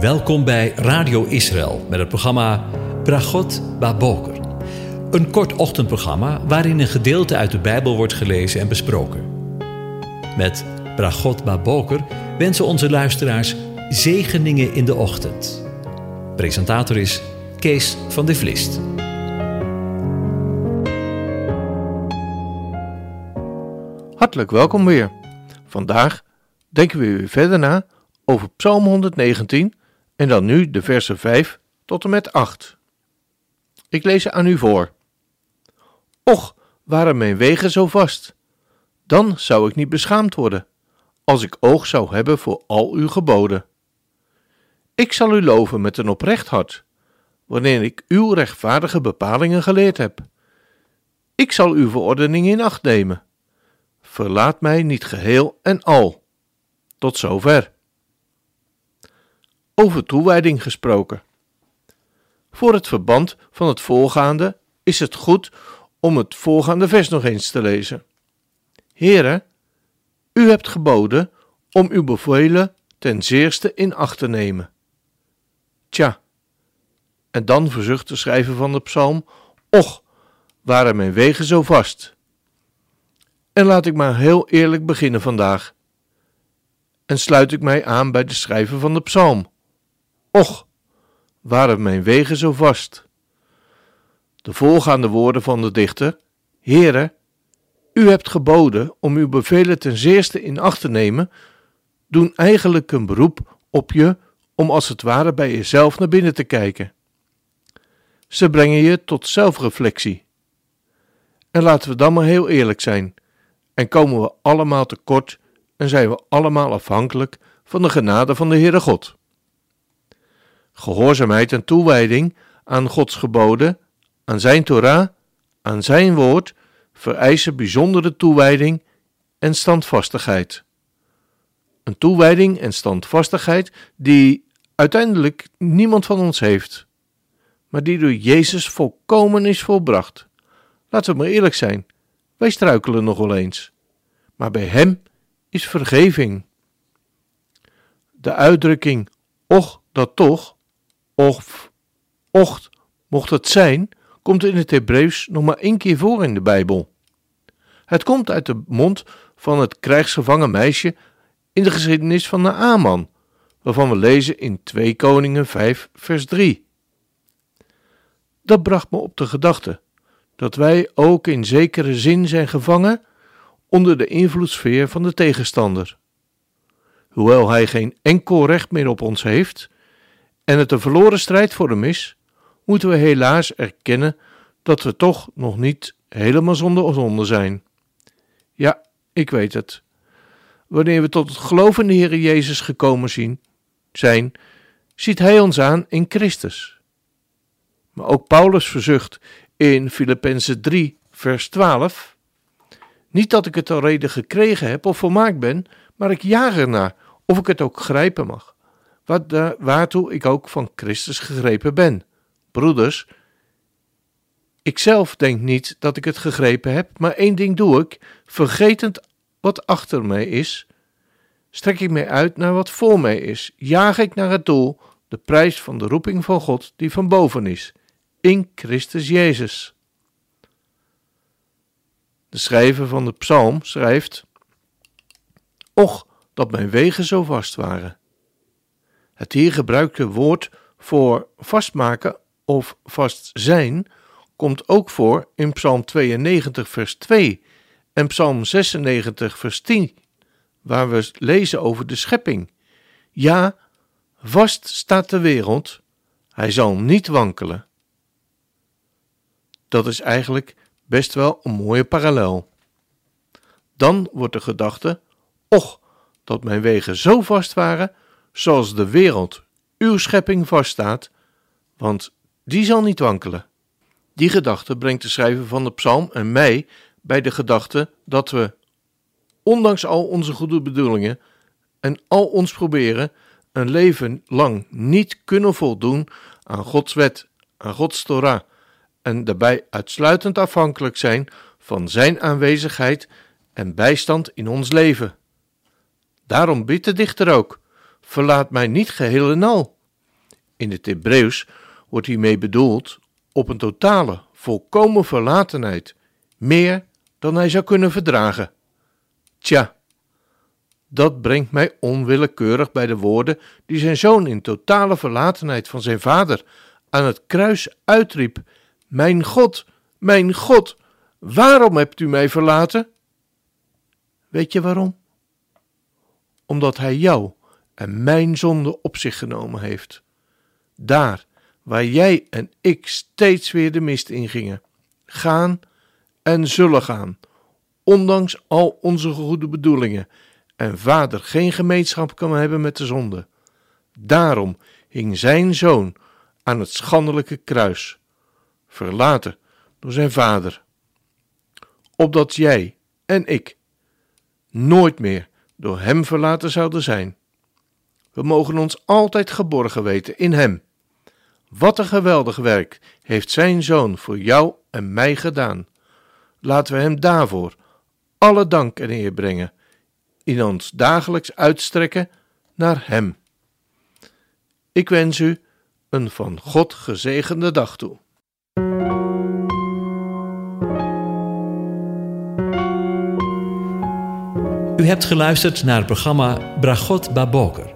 Welkom bij Radio Israël met het programma Bragot Baboker. Een kort ochtendprogramma waarin een gedeelte uit de Bijbel wordt gelezen en besproken. Met Bragot Baboker wensen onze luisteraars zegeningen in de ochtend. Presentator is Kees van de Vlist. Hartelijk welkom weer. Vandaag denken we weer verder na over Psalm 119 en dan nu de versen 5 tot en met 8. Ik lees ze aan u voor. Och, waren mijn wegen zo vast, dan zou ik niet beschaamd worden, als ik oog zou hebben voor al uw geboden. Ik zal u loven met een oprecht hart, wanneer ik uw rechtvaardige bepalingen geleerd heb. Ik zal uw verordening in acht nemen. Verlaat mij niet geheel en al. Tot zover. Over toewijding gesproken. Voor het verband van het voorgaande is het goed om het voorgaande vers nog eens te lezen. Heren, u hebt geboden om uw bevelen ten zeerste in acht te nemen. Tja, en dan verzucht de schrijver van de psalm: Och, waren mijn wegen zo vast. En laat ik maar heel eerlijk beginnen vandaag. En sluit ik mij aan bij de schrijver van de psalm. Och, waren mijn wegen zo vast. De voorgaande woorden van de dichter: Heere, u hebt geboden om uw bevelen ten zeerste in acht te nemen, doen eigenlijk een beroep op je om als het ware bij jezelf naar binnen te kijken. Ze brengen je tot zelfreflectie. En laten we dan maar heel eerlijk zijn, en komen we allemaal tekort en zijn we allemaal afhankelijk van de genade van de Heere God. Gehoorzaamheid en toewijding aan Gods geboden, aan Zijn Torah, aan Zijn woord, vereisen bijzondere toewijding en standvastigheid. Een toewijding en standvastigheid die uiteindelijk niemand van ons heeft, maar die door Jezus volkomen is volbracht. Laten we maar eerlijk zijn, wij struikelen nog wel eens, maar bij Hem is vergeving. De uitdrukking och dat toch of ocht mocht het zijn, komt in het Hebreeuws nog maar één keer voor in de Bijbel. Het komt uit de mond van het krijgsgevangen meisje in de geschiedenis van Naaman, waarvan we lezen in 2 Koningen 5 vers 3. Dat bracht me op de gedachte dat wij ook in zekere zin zijn gevangen onder de invloedssfeer van de tegenstander. Hoewel hij geen enkel recht meer op ons heeft, en het een verloren strijd voor hem is, moeten we helaas erkennen dat we toch nog niet helemaal zonder zonde zijn. Ja, ik weet het. Wanneer we tot het geloof in Heer Jezus gekomen zien, zijn, ziet Hij ons aan in Christus. Maar ook Paulus verzucht in Filippenzen 3, vers 12: Niet dat ik het al reden gekregen heb of volmaakt ben, maar ik jaag ernaar, of ik het ook grijpen mag wat de, waartoe ik ook van Christus gegrepen ben. Broeders, ik zelf denk niet dat ik het gegrepen heb, maar één ding doe ik, vergetend wat achter mij is, strek ik mij uit naar wat voor mij is, jaag ik naar het doel, de prijs van de roeping van God die van boven is, in Christus Jezus. De schrijver van de psalm schrijft: Och, dat mijn wegen zo vast waren. Het hier gebruikte woord voor vastmaken of vast zijn komt ook voor in Psalm 92, vers 2 en Psalm 96, vers 10, waar we lezen over de schepping. Ja, vast staat de wereld, hij zal niet wankelen. Dat is eigenlijk best wel een mooie parallel. Dan wordt de gedachte: Och, dat mijn wegen zo vast waren zoals de wereld, uw schepping, vaststaat, want die zal niet wankelen. Die gedachte brengt de schrijver van de psalm en mij bij de gedachte dat we, ondanks al onze goede bedoelingen en al ons proberen, een leven lang niet kunnen voldoen aan Gods wet, aan Gods Torah, en daarbij uitsluitend afhankelijk zijn van Zijn aanwezigheid en bijstand in ons leven. Daarom biedt de dichter ook: Verlaat mij niet geheel en al, In het Hebreeuws wordt hiermee bedoeld op een totale, volkomen verlatenheid, meer dan hij zou kunnen verdragen. Tja, dat brengt mij onwillekeurig bij de woorden die zijn zoon in totale verlatenheid van zijn vader aan het kruis uitriep: Mijn God, mijn God, waarom hebt u mij verlaten? Weet je waarom? Omdat hij jou en mijn zonde op zich genomen heeft. Daar waar jij en ik steeds weer de mist ingingen, gaan en zullen gaan, ondanks al onze goede bedoelingen, en vader geen gemeenschap kan hebben met de zonde. Daarom hing zijn zoon aan het schandelijke kruis, verlaten door zijn vader, opdat jij en ik nooit meer door hem verlaten zouden zijn. We mogen ons altijd geborgen weten in hem. Wat een geweldig werk heeft zijn zoon voor jou en mij gedaan. Laten we hem daarvoor alle dank en eer brengen, in ons dagelijks uitstrekken naar hem. Ik wens u een van God gezegende dag toe. U hebt geluisterd naar het programma Bragot Baboker.